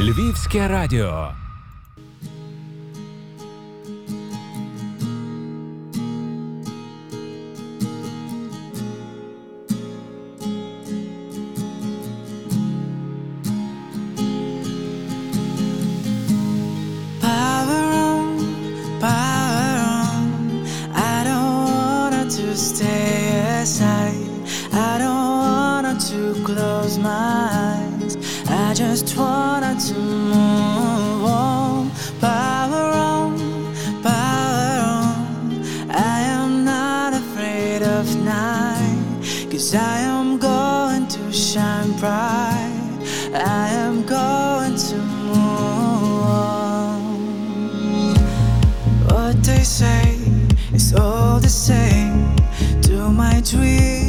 Львівське радіо. They say is all the same. To my dreamy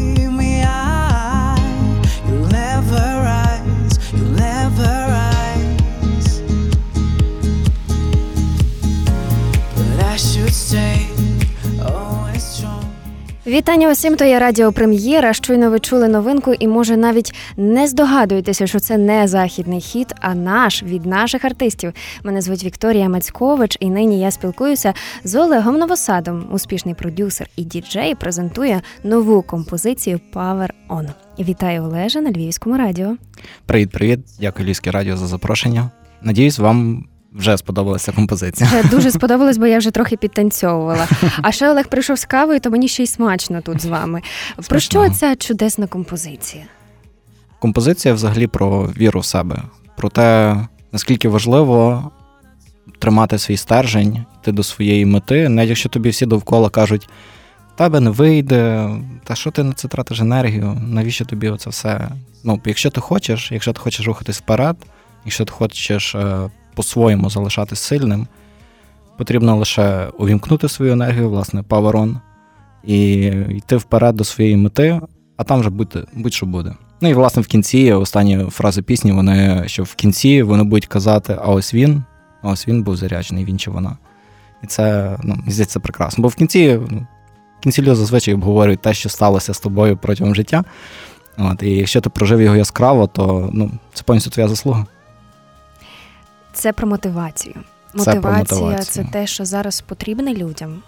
Вітання усім, то є Радіо Прем'єра. Щойно ви чули новинку, і може навіть не здогадуєтеся, що це не західний хіт, а наш від наших артистів. Мене звуть Вікторія Мацькович, і нині я спілкуюся з Олегом Новосадом. Успішний продюсер і діджей презентує нову композицію Power On. Вітаю Олежа на Львівському радіо. Привіт, привіт. Дякую Львівське радіо за запрошення. Надіюсь, вам вже сподобалася композиція. Це дуже сподобалось, бо я вже трохи підтанцьовувала. А ще Олег прийшов з кавою, то мені ще й смачно тут з вами. Про що ця чудесна композиція? Композиція взагалі про віру в себе, про те, наскільки важливо тримати свій стержень, йти до своєї мети, навіть якщо тобі всі довкола кажуть, «В тебе не вийде, та що ти на це тратиш енергію, навіщо тобі оце все? Ну, якщо ти хочеш, якщо ти хочеш рухатись вперед, якщо ти хочеш е, по-своєму залишатись сильним, потрібно лише увімкнути свою енергію, власне, on, і йти вперед до своєї мети, а там вже будь- будь-що буде. Ну і власне в кінці останні фрази пісні, вони що в кінці вони будуть казати: а ось він, а ось він був заряджений, він чи вона. І це ну, здається, прекрасно. Бо в кінці, ну, в кінці люди зазвичай обговорюють те, що сталося з тобою протягом життя. От, і якщо ти прожив його яскраво, то ну, це повністю твоя заслуга. Це про мотивацію. Це про Мотивація мотивацію. це те, що зараз потрібне людям.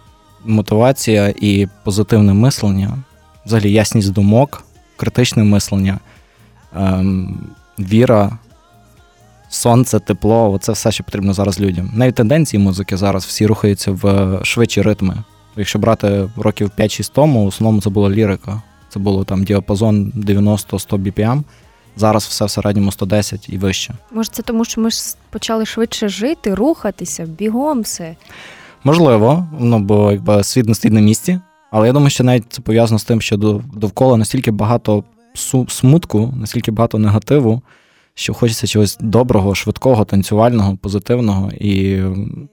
мотивація і позитивне мислення, взагалі ясність думок, критичне мислення, ем, віра, сонце, тепло оце все, що потрібно зараз людям. Навіть тенденції музики зараз всі рухаються в швидші ритми. Якщо брати років 5-6 тому, в основному це була лірика. Це було там діапазон 90-100 BPM. Зараз все в середньому 110 і вище. Може, це тому, що ми ж почали швидше жити, рухатися, бігом все. Можливо, ну бо якби світ не стоїть на місці. Але я думаю, що навіть це пов'язано з тим, що довкола настільки багато смутку, настільки багато негативу, що хочеться чогось доброго, швидкого, танцювального, позитивного. І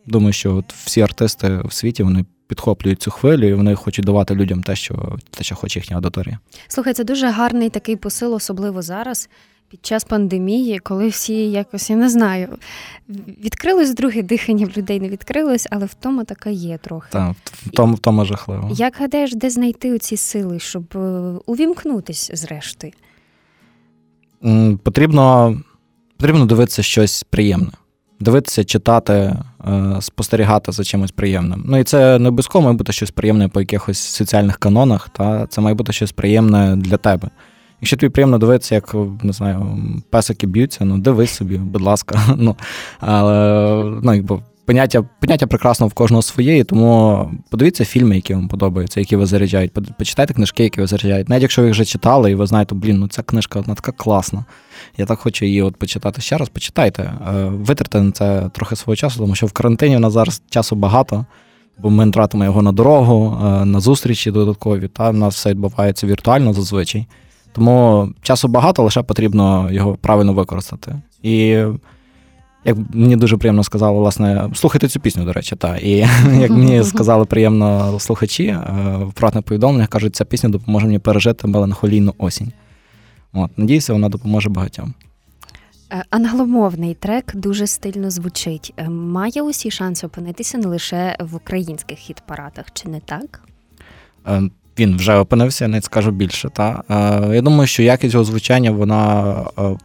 думаю, що от всі артисти в світі вони підхоплюють цю хвилю, і вони хочуть давати людям те, що те, що хоче їхня аудиторія. Слухай, це дуже гарний такий посил, особливо зараз, під час пандемії, коли всі якось, я не знаю, відкрилось друге дихання в людей не відкрилось, але втома така є трохи. Та в тому, жахливо. Як гадаєш, де знайти оці сили, щоб е, увімкнутись зрештою? Потрібно, потрібно дивитися щось приємне. Дивитися, читати, спостерігати за чимось приємним. Ну і це не обов'язково має бути щось приємне по якихось соціальних канонах, та це має бути щось приємне для тебе. Якщо тобі приємно дивитися, як не знаю, песики б'ються, ну дивись собі, будь ласка. Ну, але ну, якби, поняття, поняття прекрасно в кожного своє, і тому подивіться фільми, які вам подобаються, які вас заряджають. Почитайте книжки, які вас заряджають. Навіть якщо ви їх вже читали, і ви знаєте, блін, ну ця книжка вона така класна. Я так хочу її от почитати ще раз. Почитайте. Е, Витратьте на це трохи свого часу, тому що в карантині у нас зараз часу багато, бо ми тратимо його на дорогу, е, на зустрічі додаткові. Та в нас все відбувається віртуально зазвичай. Тому часу багато, лише потрібно його правильно використати. І як мені дуже приємно сказали, власне, слухайте цю пісню, до речі, та. І як мені сказали приємно слухачі е, в приватних повідомленнях, кажуть, ця пісня допоможе мені пережити меланхолійну осінь. От, надіюся, вона допоможе багатьом. Е, Англомовний трек дуже стильно звучить. Е, Має усі шанси опинитися не лише в українських хіт-парадах, чи не так? Він вже опинився, я навіть скажу більше. Та? Я думаю, що якість його звучання вона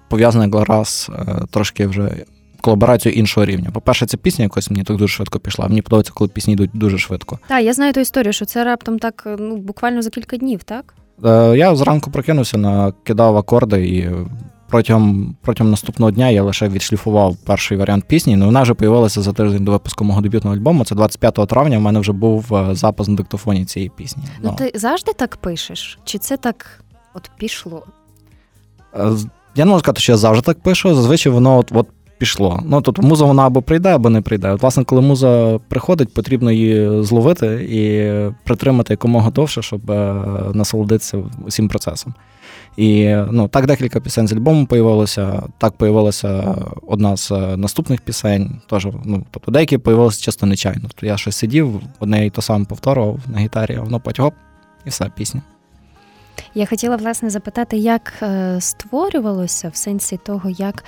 пов'язана якраз трошки вже колаборацію іншого рівня. По-перше, ця пісня якось мені так дуже швидко пішла. Мені подобається, коли пісні йдуть дуже швидко. Так, я знаю ту історію, що це раптом так ну буквально за кілька днів, так? Е, я зранку прокинувся, накидав акорди і. Протягом протягом наступного дня я лише відшліфував перший варіант пісні. Ну вона вже появилася за тиждень до випуску мого дебютного альбому. Це 25 травня. У мене вже був е, запис на диктофоні цієї пісні. Ну, ну ти завжди так пишеш? Чи це так от пішло? Е, я не можу сказати, що я завжди так пишу. Зазвичай воно от, от пішло. Ну тобто муза вона або прийде, або не прийде. От, власне, коли муза приходить, потрібно її зловити і притримати якомога довше, щоб е, насолодитися усім процесом. І ну, так декілька пісень з альбому появилося, так появилася одна з е, наступних пісень. Тож, ну, тобто деякі появилися часто нечайно. Тобто я щось сидів, одне і то саме повторював на гітарі, а воно потім і все, пісня. Я хотіла власне запитати, як е, створювалося в сенсі того, як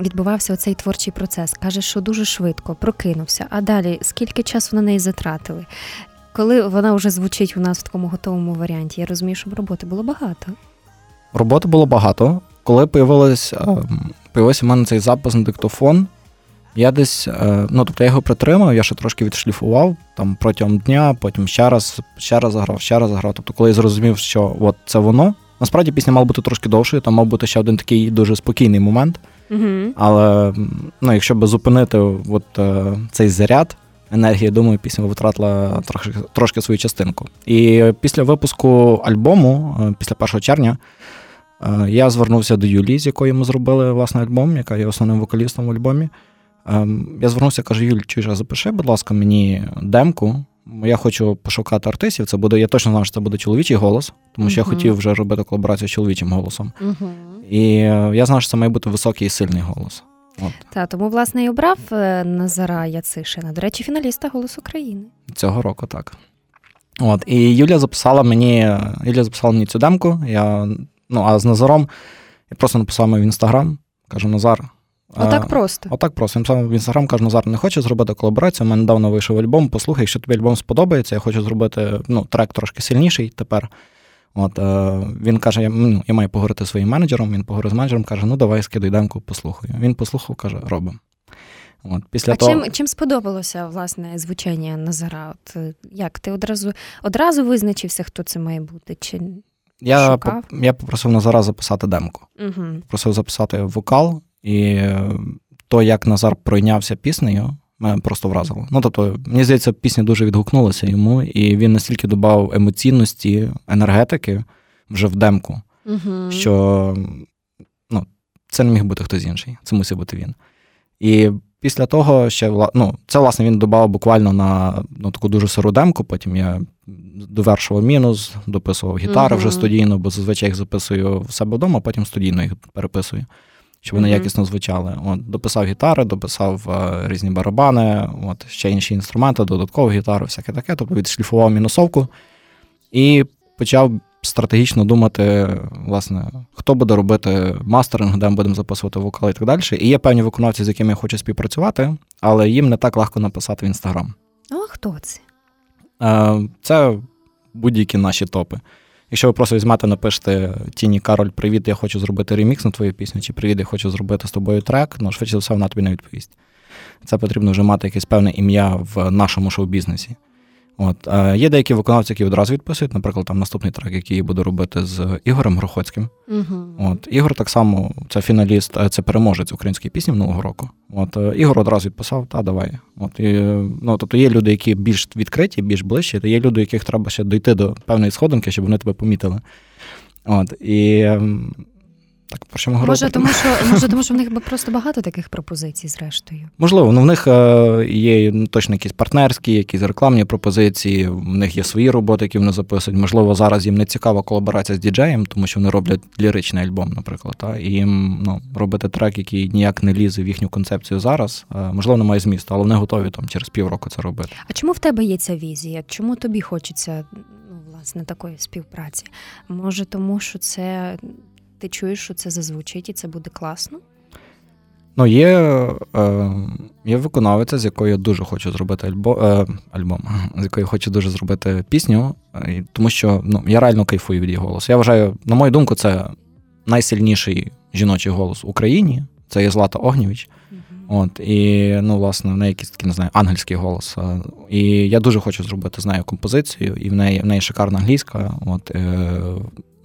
відбувався оцей творчий процес. Каже, що дуже швидко прокинувся. А далі скільки часу на неї затратили? Коли вона вже звучить у нас в такому готовому варіанті, я розумію, що роботи було багато. Роботи було багато. Коли появилось, появився в мене цей запис на диктофон, я десь, е, ну тобто я його притримав, я ще трошки відшліфував там протягом дня, потім ще раз, ще раз заграв, ще раз заграв. Тобто, коли я зрозумів, що от це воно. Насправді пісня мала бути трошки довшою, там мав бути ще один такий дуже спокійний момент. Угу. Але ну, якщо би зупинити от, е, цей заряд енергії, думаю, пісня витратила трошки трошки свою частинку. І після випуску альбому, е, після 1 червня, я звернувся до Юлії, з якою ми зробили власний альбом, яка є основним вокалістом в альбомі. Ем, я звернувся, кажу, Юль, чуєш, запиши, будь ласка, мені демку. Я хочу пошукати артистів. Це буде, я точно знаю, що це буде чоловічий голос, тому що uh-huh. я хотів вже робити колаборацію з чоловічим голосом. Uh-huh. І е, я знаю, що це має бути високий і сильний голос. От. Та тому, власне, і обрав е, Назара Яцишина. До речі, фіналіста «Голос України. Цього року, так. От. І Юля записала мені Юля записала мені цю демку. Я, Ну, а з Назаром я просто написав в інстаграм. Кажу, Назар, Отак просто. Отак просто. Він сам в інстаграм каже, Назар не хоче зробити колаборацію. У мене недавно вийшов альбом. Послухай, якщо тобі альбом сподобається, я хочу зробити ну, трек трошки сильніший тепер. От, е, Він каже: я ну, я маю поговорити зі своїм менеджером. Він поговорив з менеджером, каже, ну давай скидай демку, послухаю. Він послухав, каже, робимо. От, після а того... чим чим сподобалося власне звучання Назара? От е, як ти одразу одразу визначився, хто це має бути? Чи Я шукав? я попросив Назара записати демку. Угу. Просив записати вокал, і то, як Назар пройнявся піснею, мене просто вразило. Ну, тобто, мені здається, пісня дуже відгукнулася йому, і він настільки додав емоційності, енергетики вже в демку, угу. що ну, це не міг бути хтось інший, це мусив бути він. І після того ще ну, це, власне, він додав буквально на ну, таку дуже сиру демку, потім я довершував мінус, дописував гітари uh-huh. вже студійно, бо зазвичай їх записую в себе вдома, потім студійно їх переписую щоб вони mm-hmm. якісно звучали. От, Дописав гітари, дописав е, різні барабани, от, ще інші інструменти, додаткову гітару, всяке таке, тобто відшліфував мінусовку і почав стратегічно думати, власне, хто буде робити мастеринг, де ми будемо записувати вокал і так далі. І є певні виконавці, з якими я хочу співпрацювати, але їм не так легко написати в інстаграм. А хто це? Е, це будь-які наші топи. Якщо ви просто візьмете, напишете Тіні Кароль, привіт, я хочу зробити ремікс на твою пісню, чи привіт, я хочу зробити з тобою трек, ну швидше за все, вона тобі не відповість. Це потрібно вже мати якесь певне ім'я в нашому шоу-бізнесі. От. Е, Є деякі виконавці, які одразу відписують, наприклад, там наступний трек, який я буду робити з Ігорем Грохоцьким. Угу. От. Ігор так само, це фіналіст, е, це переможець української пісні минулого року. От. Е, Ігор одразу відписав, та давай. От. І, ну, Тобто є люди, які більш відкриті, більш ближчі, та є люди, яких треба ще дойти до певної сходинки, щоб вони тебе помітили. От. І ем, так, про що ми Може, тому що може, тому що в них просто багато таких пропозицій, зрештою. Можливо, ну в них е, є ну, точно якісь партнерські, якісь рекламні пропозиції. В них є свої роботи, які вони записують. Можливо, зараз їм не цікава колаборація з діджеєм, тому що вони роблять ліричний альбом, наприклад. Та? І їм ну, робити трек, який ніяк не лізе в їхню концепцію зараз. Е, можливо, немає змісту, але вони готові там через півроку це робити. А чому в тебе є ця візія? Чому тобі хочеться ну, власне такої співпраці? Може, тому що це. Ти чуєш, що це зазвучить і це буде класно? Ну, є е, є виконавиця, з якою я дуже хочу зробити альбо, е, альбом, з якою хочу дуже зробити пісню, е, тому що ну, я реально кайфую від її голосу. Я вважаю, на мою думку, це найсильніший жіночий голос в Україні. Це є Злата Огнєвіч. От, І, ну, власне, в неї якийсь такий, не знаю, ангельський голос. І я дуже хочу зробити з нею композицію, і в неї в неї шикарна англійська. От, е,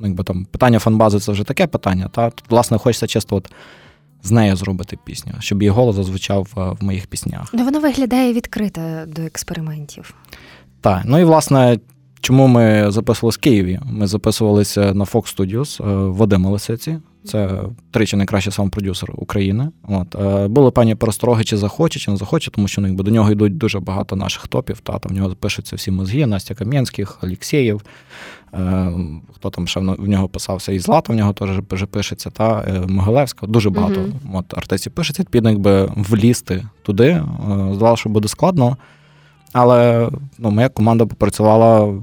якби там Питання фанбази це вже таке питання. Та? Тут, власне, хочеться чисто от з нею зробити пісню, щоб її голос зазвучав в моїх піснях. Ну, Вона виглядає відкрита до експериментів. Так, ну і власне, чому ми записувалися в Києві? Ми записувалися на Fox Studios е, в Вадима Лисиці. Це тричі найкращий сам продюсер України. От е, були пані перестороги, чи захоче, чи не захоче, тому що ну, якби, до нього йдуть дуже багато наших топів. Та там в нього пишуться всі мозги, Настя Кам'янських, Олексєєв. Е, хто там ще в нього писався, і Злата в нього теж вже пишеться, та Могилевська. Дуже багато uh от, артистів пишеться. Відповідно, якби влізти туди. Здавалося, що буде складно. Але ну, моя команда попрацювала,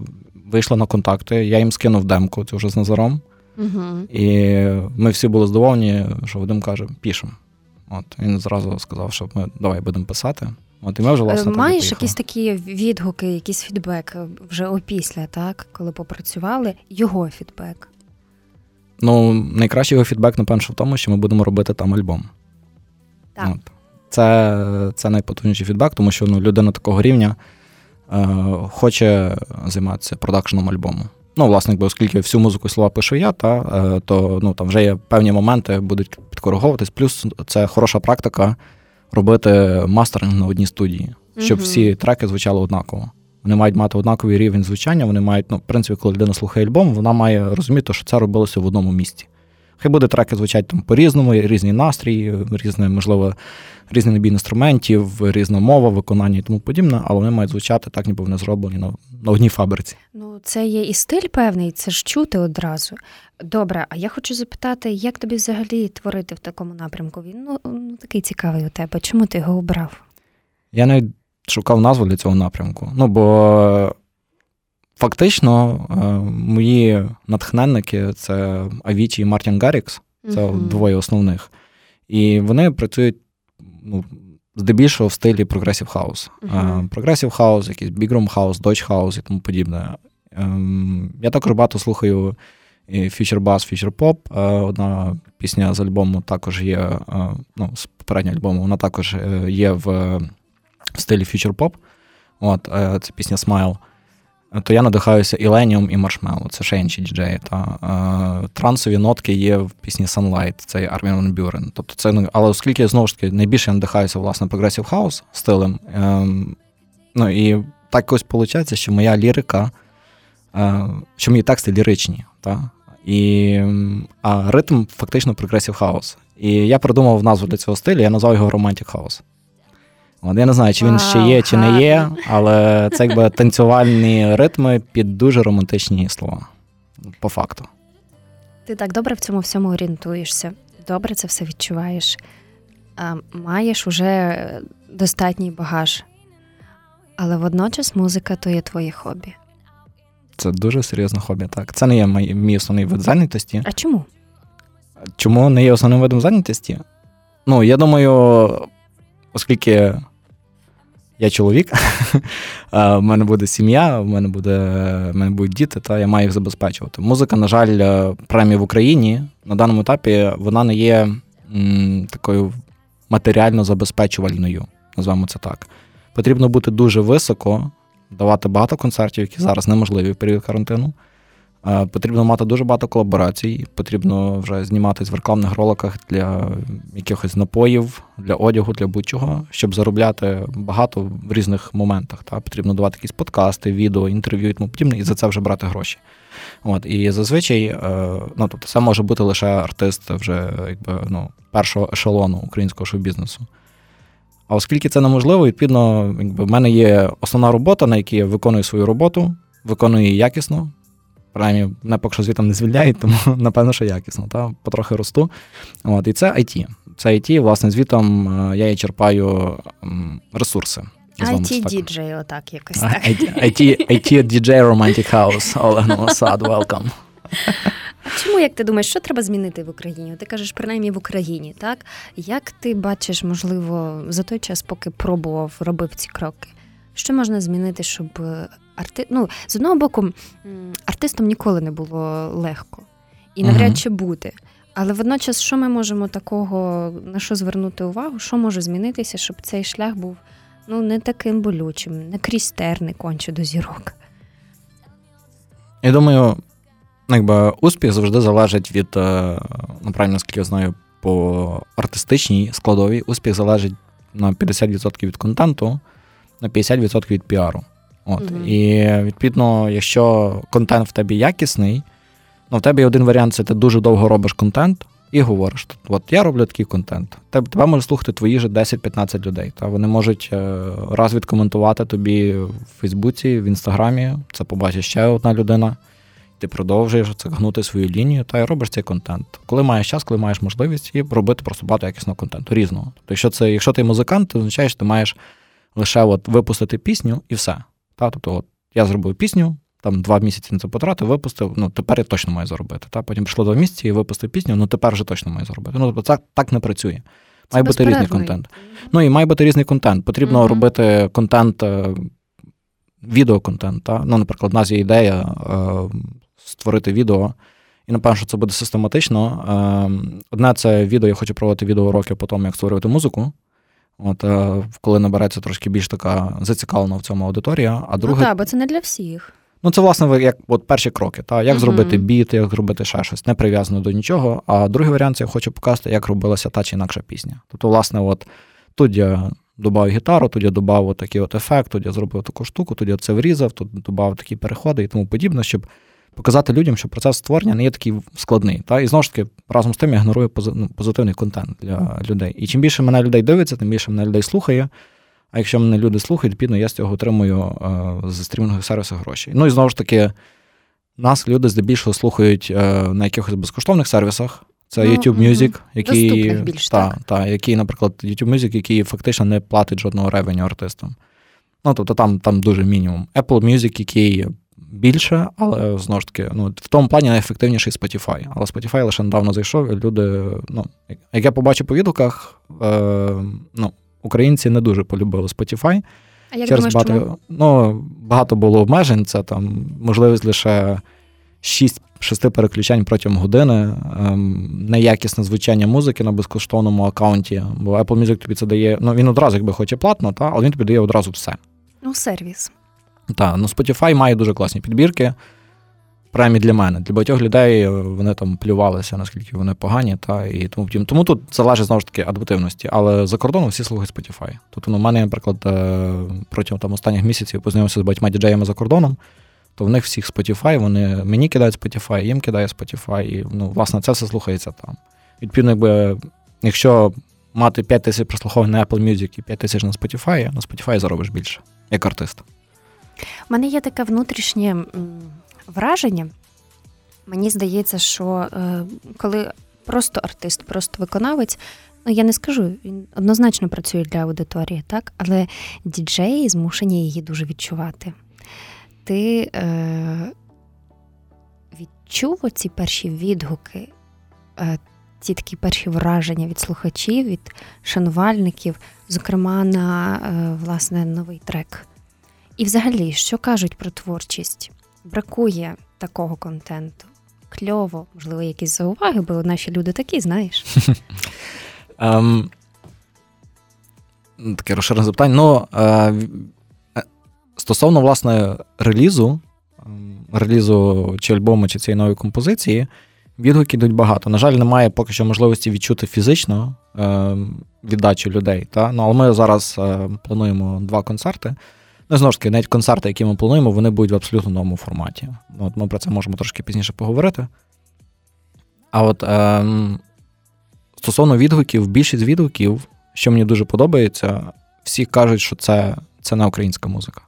вийшла на контакти. Я їм скинув демку, це вже з Назаром. Угу. І ми всі були здивовані, що Вадим каже, пішемо. От він зразу сказав, що ми давай будемо писати. От і ми вже власне. Е, маєш якісь такі відгуки, якийсь фідбек вже опісля, так? Коли попрацювали, його фідбек. Ну, найкращий його фідбек, напевно, в тому, що ми будемо робити там альбом. Так. От. Це це найпотужніший фідбек, тому що ну, людина такого рівня е, хоче займатися продакшеном альбому. Ну, власне, якби, оскільки всю музику слова пишу я, та, е, то ну, там вже є певні моменти, будуть підкориговуватись. Плюс це хороша практика робити мастеринг на одній студії, щоб всі треки звучали однаково. Вони мають мати однаковий рівень звучання, вони мають, ну, в принципі, коли людина слухає альбом, вона має розуміти, що це робилося в одному місці. Хай буде треки звучать там по-різному, різні настрій, різне, можливо, різний набір інструментів, різна мова, виконання і тому подібне, але вони мають звучати так, ніби вони зроблені на, на одній фабриці. Ну, це є і стиль певний, це ж чути одразу. Добре, а я хочу запитати, як тобі взагалі творити в такому напрямку? Він ну, ну такий цікавий у тебе. Чому ти його обрав? Я навіть шукав назву для цього напрямку. Ну, бо Фактично, е, мої натхненники це Авічі і Мартін Гаррікс, це uh-huh. двоє основних. І вони працюють ну, здебільшого в стилі progressive house. Progressive house, якийсь big room house, Dutch house і тому подібне. Ем, я також багато слухаю Future Bass, Future Pop. Одна пісня з альбому також є, е, ну, з попереднього альбому, вона також е, є в, в стилі Future Pop. От, Це пісня Smile то я надихаюся Іленіум і Маршмелло, це ще інші діджеї. Та е, трансові нотки є в пісні Sunlight, це Армін Ван Бюрен. Тобто це ну, але оскільки знову ж таки найбільше я надихаюся власне progressive house стилем. Е, ну і так якось виходить, що моя лірика, е, що мої тексти ліричні. Та? І, А ритм фактично progressive house. І я придумав назву для цього стилю, я назвав його Romantic House. От, Я не знаю, чи він ще є, чи не є, але це якби танцювальні ритми під дуже романтичні слова. По факту. Ти так добре в цьому всьому орієнтуєшся, добре це все відчуваєш. А, Маєш уже достатній багаж. Але водночас музика то є твоє хобі. Це дуже серйозне хобі, так. Це не є мій, мій основний вид зайнятості. А чому? Чому не є основним видом зайнятості? Ну, я думаю, оскільки я чоловік, в мене буде сім'я, в мене буде, в мене будуть діти, та я маю їх забезпечувати. Музика, на жаль, е, премії в Україні на даному етапі вона не є м, такою матеріально забезпечувальною, назвемо це так. Потрібно бути дуже високо, давати багато концертів, які зараз неможливі в період карантину. Потрібно мати дуже багато колаборацій, потрібно вже зніматись в рекламних роликах для якихось напоїв, для одягу, для будь-чого, щоб заробляти багато в різних моментах. Та? Потрібно давати якісь подкасти, відео, інтерв'ю і тому подібне, і за це вже брати гроші. От, І зазвичай е, ну, тобто це може бути лише артист вже якби, ну, першого ешелону українського шоу-бізнесу. А оскільки це неможливо, відповідно, якби, в мене є основна робота, на якій я виконую свою роботу, виконую її якісно. Принаймні, мене поки що звітом не звільняють, тому напевно, що якісно, та потрохи росту. От, І це IT. Це IT, власне, звітом е, я і черпаю ресурси. it діджей отак якось так. IT діджей Romantic House, Олег Новосад, welcome. А чому, як ти думаєш, що треба змінити в Україні? Ти кажеш, принаймні в Україні, так? Як ти бачиш, можливо, за той час, поки пробував, робив ці кроки? Що можна змінити, щоб е, арти... ну, з одного боку, артистам ніколи не було легко і навряд чи буде. Але водночас, що ми можемо такого на що звернути увагу, що може змінитися, щоб цей шлях був ну не таким болючим, не крізь терни конче до зірок. Я думаю, якби успіх завжди залежить від, е, ну правильно, наскільки я знаю, по артистичній складовій, успіх залежить на 50% від контенту, на 50% від піару. От. Mm-hmm. І відповідно, якщо контент в тебе якісний, ну в тебе є один варіант це ти дуже довго робиш контент і говориш: от я роблю такий контент. Тебе, тебе може слухати твої ж 10-15 людей. Та Вони можуть е, раз відкоментувати тобі в Фейсбуці, в Інстаграмі, це побачить ще одна людина. Ти продовжуєш це гнути свою лінію та й робиш цей контент. Коли маєш час, коли маєш можливість, і робити просто багато якісного контенту різного. Тобто, якщо це, якщо ти музикант, то означає, що ти маєш лише от випустити пісню і все. Та? Тобто, от я зробив пісню, там два місяці на це потратив, випустив, ну тепер я точно маю заробити. Та? Потім прийшло два місяці і випустив пісню, ну тепер вже точно маю заробити. Ну, тобто це так не працює. Має бути різний контент. Ну і має бути різний контент. Потрібно mm-hmm. робити контент, е, відеоконтент. Та? Ну, наприклад, у нас є ідея е, створити відео. І напевно, що це буде систематично. Е, одне це відео, я хочу проводити відеоуроки по тому, як створювати музику. От коли набереться трошки більш така зацікавлена в цьому аудиторія. А друге, ну, так, бо це не для всіх. Ну, це, власне, як от перші кроки, та як uh-huh. зробити біт, як зробити ще щось, не прив'язано до нічого. А другий варіант це я хочу показати, як робилася та чи інакша пісня. Тобто, власне, от тут я додав гітару, тут я додав такий от ефект, тут я зробив таку штуку, тут я це врізав, тут додав такі переходи і тому подібне, щоб показати людям, що процес створення не є такий складний. Та? І знову ж таки, разом з тим я генерую ну, позитивний контент для людей. І чим більше мене людей дивиться, тим більше мене людей слухає. А якщо мене люди слухають, відповідно, я з цього отримую е, з стрімінгових сервісів гроші. Ну і знову ж таки, нас люди здебільшого слухають е, на якихось безкоштовних сервісах. Це ну, YouTube Music, який, більш, та, так? Та, який, наприклад, YouTube Music, який фактично не платить жодного ревеню артистам. Ну, тобто там там дуже мінімум. Apple Music, який більше, але знову ж таки, ну, в тому плані найефективніший Spotify. Але Spotify лише недавно зайшов, і люди, ну, як я побачив по відгуках, е, ну, українці не дуже полюбили Spotify. А як Через думаєш, багато, чому? Ну, багато було обмежень, це там можливість лише 6-6 переключань протягом години, ем, неякісне звучання музики на безкоштовному аккаунті, бо Apple Music тобі це дає. Ну, він одразу, якби хоче платно, та, але він тобі дає одразу все. Ну, сервіс. Так, ну Spotify має дуже класні підбірки. Принаймні для мене. Для багатьох людей вони там плювалися, наскільки вони погані, та і тому Тому тут залежить знову ж таки адаптивності. Але за кордоном всі слухають Spotify. Тобто, ну, в мене, наприклад, е, протягом там останніх місяців познайомився з багатьма діджеями за кордоном, то в них всіх Spotify, вони мені кидають Spotify, їм кидає Spotify, і ну, власне, це все слухається там. Відповідно, якби, якщо мати 5 тисяч прослуховань на Apple Music і 5 тисяч на Spotify, на Spotify заробиш більше, як артист. У мене є таке внутрішнє враження. Мені здається, що е, коли просто артист, просто виконавець, ну я не скажу, він однозначно працює для аудиторії, так? Але діджеї змушені її дуже відчувати. Ти е, відчув ці перші відгуки, е, ці такі перші враження від слухачів, від шанувальників, зокрема на е, власне новий трек. І взагалі, що кажуть про творчість? Бракує такого контенту. Кльово, можливо, якісь зауваги, бо наші люди такі, знаєш. Um, таке розширене запитання. Ну, uh, стосовно, власне, релізу, релізу чи альбому, чи цієї нової композиції, відгуки йдуть багато. На жаль, немає поки що можливості відчути фізично uh, віддачу людей. Та? Ну, Але ми зараз uh, плануємо два концерти. Ну, знову ж таки, навіть концерти, які ми плануємо, вони будуть в абсолютно новому форматі. От Ми про це можемо трошки пізніше поговорити. А от ем, стосовно відгуків, більшість відгуків, що мені дуже подобається, всі кажуть, що це це не українська музика.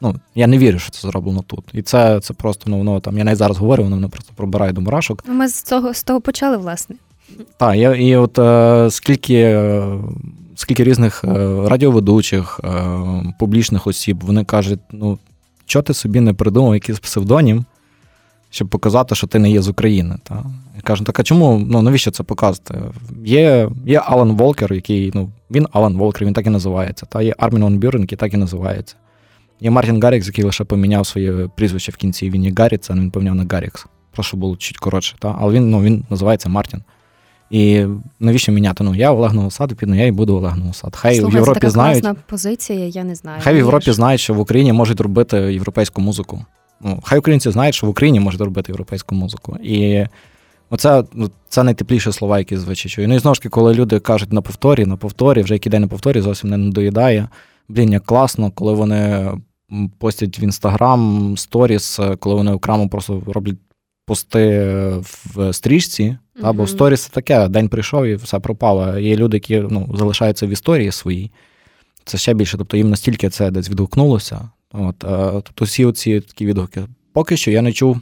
Ну, Я не вірю, що це зроблено тут. І це це просто ну, воно там. Я навіть зараз говорю, воно мене просто пробирає до мурашок. Ну, ми з цього з того почали, власне. Так, і, і от е, скільки. Скільки різних е, радіоведучих, е, публічних осіб, вони кажуть, ну, що ти собі не придумав якийсь псевдонім, щоб показати, що ти не є з України. Та? І кажуть, так а чому, ну навіщо це показувати? Є є Алан Волкер, який, ну, він Алан Волкер, він так і називається. Та? Є Армін Ван Бюрен, який так і називається. Є Мартін Гаррікс, який лише поміняв своє прізвище в кінці. Він є Гарріц, а він поміняв на Гаррікс. Прошу було чуть коротше. Та? Але він ну, він називається Мартін. І навіщо міняти? Ну, я Олег Новосад, піду, я і буду Олег Новосад. Хай Слухай, в Європі це така знають. класна позиція, я не знаю. Хай в Європі ж- знають, що в Україні можуть робити європейську музику. Ну, хай українці знають, що в Україні можуть робити європейську музику. І оце це найтепліші слова, які звичайно чую. Ну і знову ж таки, коли люди кажуть на повторі, на повторі, вже який день на повторі, зовсім не доїдає. Блін, як класно, коли вони постять в інстаграм сторіс, е, коли вони окремо просто роблять пости в стрічці. Та, бо Мгм. сторіс це таке, день прийшов і все пропало. Є люди, які ну, залишаються в історії своїй. Це ще більше. Тобто їм настільки це десь відгукнулося. От, е, тобто всі оці такі відгуки. Поки що я не чув.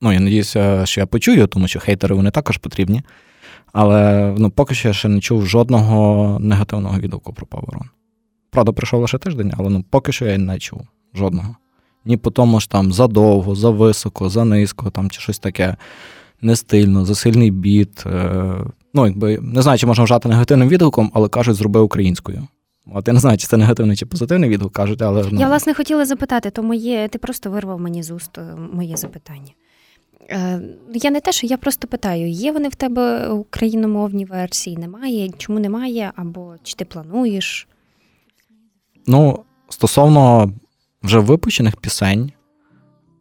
Ну, я надіюся, що я почую, тому що хейтери вони також потрібні. Але ну, поки що я ще не чув жодного негативного відгуку про On. Правда, пройшов лише тиждень, але ну, поки що я не чув жодного. Ні по тому ж там задовго, зависоко, занизько, там чи щось таке не стильно, за сильний біт. Е, ну, якби не знаю, чи можна вважати негативним відгуком, але кажуть, зроби українською. От я не знаю, чи це негативний чи позитивний відгук, кажуть, але ну, Я власне хотіла запитати, то моє, ти просто вирвав мені з уст е, моє запитання. Е, я не те, що я просто питаю, є вони в тебе україномовні версії? Немає? Чому немає? Або чи ти плануєш? Ну, стосовно вже випущених пісень,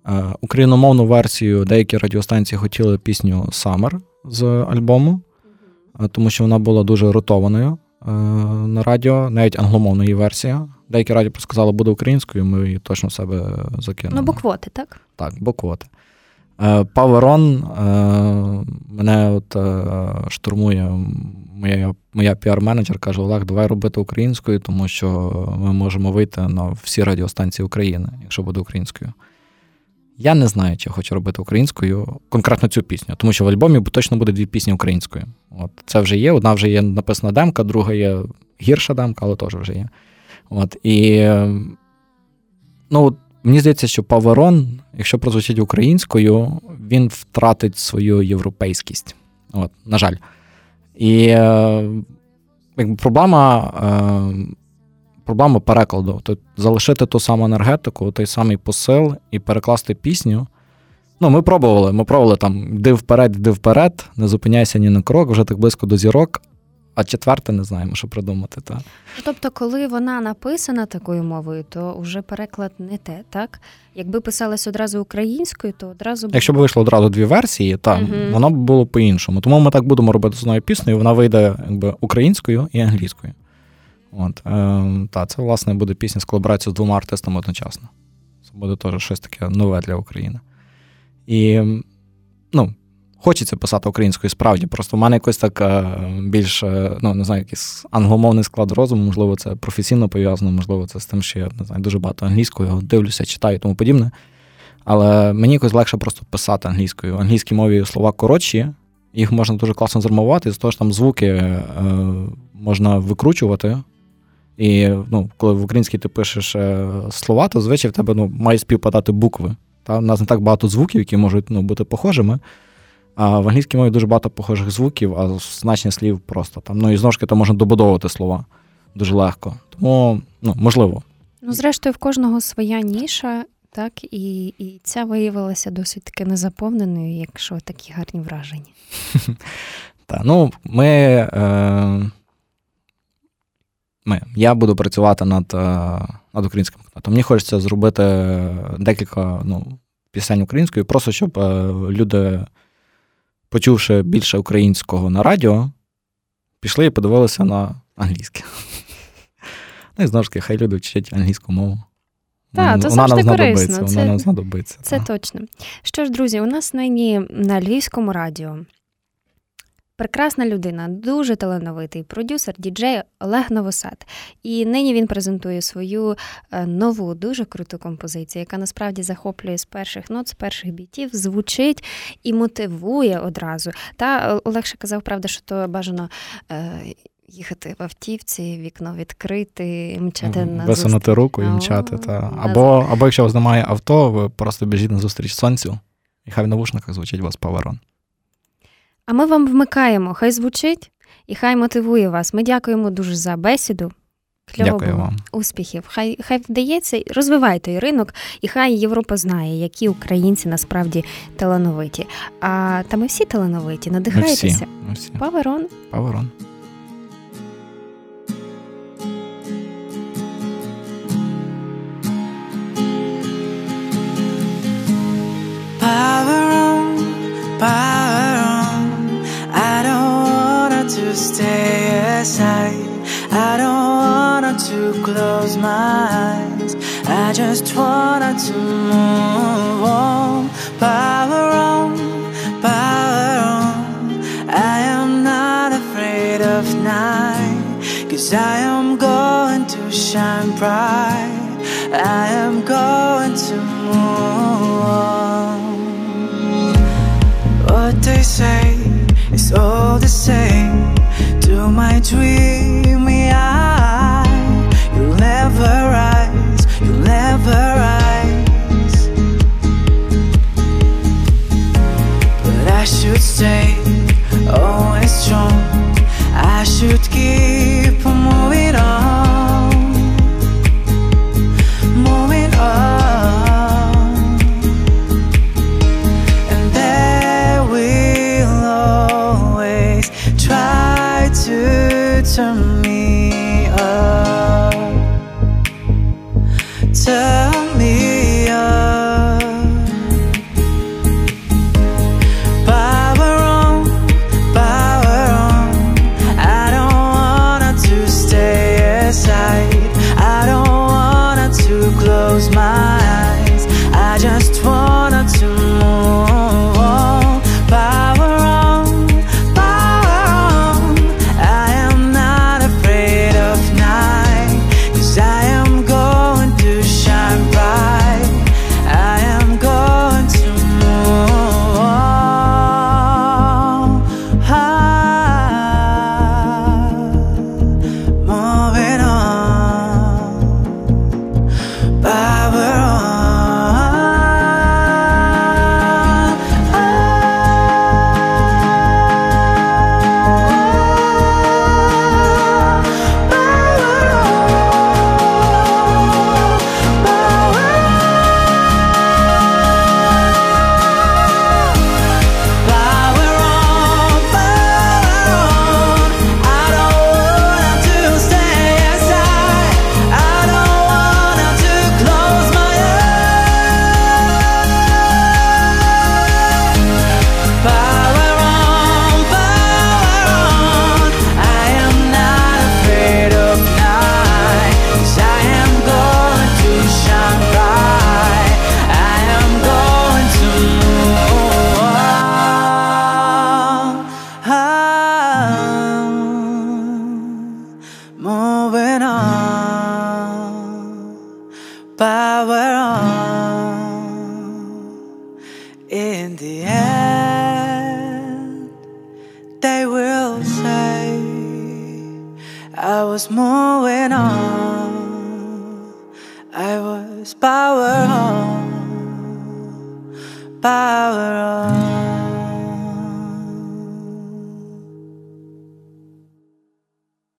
е, україномовну версію деякі радіостанції хотіли пісню Summer з альбому, е, тому що вона була дуже ротованою е, на радіо, навіть англомовна її версія. Деякі радіо просто сказали, буде українською, ми її точно в себе закинули. Ну, бо квоти, так? Так, бо квоти. Е, Паверон мене от штурмує моя, моя піар-менеджер, каже: Олег, давай робити українською, тому що ми можемо вийти на всі радіостанції України, якщо буде українською. Я не знаю, чи я хочу робити українською конкретно цю пісню, тому що в альбомі точно буде дві пісні українською. От це вже є. Одна вже є написана демка, друга є гірша демка, але теж вже є. От і ну, Мені здається, що Паверон, якщо прозвучить українською, він втратить свою європейськість. От, на жаль. І е, якби проблема, е, проблема перекладу. Тобто залишити ту саму енергетику, той самий посил і перекласти пісню. Ну, ми пробували. Ми пробували там йди вперед, йди вперед, не зупиняйся ні на крок, вже так близько до зірок. А четверте не знаємо, що придумати. Та? Тобто, коли вона написана такою мовою, то вже переклад не те, так? Якби писалась одразу українською, то одразу б Якщо б вийшло одразу дві версії, так, Мгм. воно б було по-іншому. Тому ми так будемо робити з одною піснею, вона вийде якби, українською і англійською. От, е, та, це, власне, буде пісня з колаборацією з двома артистами одночасно. Це буде теж щось таке нове для України. І ну, хочеться писати українською справді. Просто в мене якось так е, більш, е, ну, не знаю, якийсь англомовний склад розуму, можливо, це професійно пов'язано, можливо, це з тим, що я не знаю, дуже багато англійською дивлюся, читаю і тому подібне. Але мені якось легше просто писати англійською. В англійській мові слова коротші, їх можна дуже класно зармувати, з того ж там звуки е, можна викручувати. І ну, коли в українській ти пишеш слова, то звичай в тебе ну, мають співпадати букви. Та? У нас не так багато звуків, які можуть ну, бути похожими. А в англійській мові дуже багато похожих звуків, а значення слів просто там. Ну і знову ж таки, то можна добудовувати слова дуже легко. Тому, ну, можливо. Ну, зрештою, в кожного своя ніша, так, і, і ця виявилася досить таки незаповненою, якщо такі гарні враження. Так, ну, ми, е, ми. Я буду працювати над, е, над українським контентом. Мені хочеться зробити декілька ну, пісень українською, просто щоб е, люди, почувши більше українського на радіо, пішли і подивилися на англійське. Ну і знову ж таки, хай люди вчать англійську мову. Та, Вона- це вона нам завжди знадобиться, корисно. Вона нам знадобиться. Це та. точно. Що ж, друзі, у нас нині на Львівському радіо прекрасна людина, дуже талановитий продюсер, діджей Олег Новосад. І нині він презентує свою е, нову, дуже круту композицію, яка насправді захоплює з перших нот, з перших бітів, звучить і мотивує одразу. Та е, Олег ще казав, правда, що то бажано. е, Їхати в автівці, вікно відкрити, мчати на Висунути руку і мчати. Та. Або, або якщо у вас немає авто, ви просто біжіть на зустріч сонцю, і хай в навушниках звучить у вас паверон. А ми вам вмикаємо, хай звучить і хай мотивує вас. Ми дякуємо дуже за бесіду. Кльово Дякую вам. Успіхів. Хай хай вдається, розвивайте ринок, і хай Європа знає, які українці насправді талановиті. А та ми всі талановиті, Ми всі. Ми всі. Паверон. Паверон. To close my eyes. I just wanna to move on. Power on, power on. I am not afraid of night. Cause I am going to shine bright. I am going to move on. What they say is all the same to my dreamy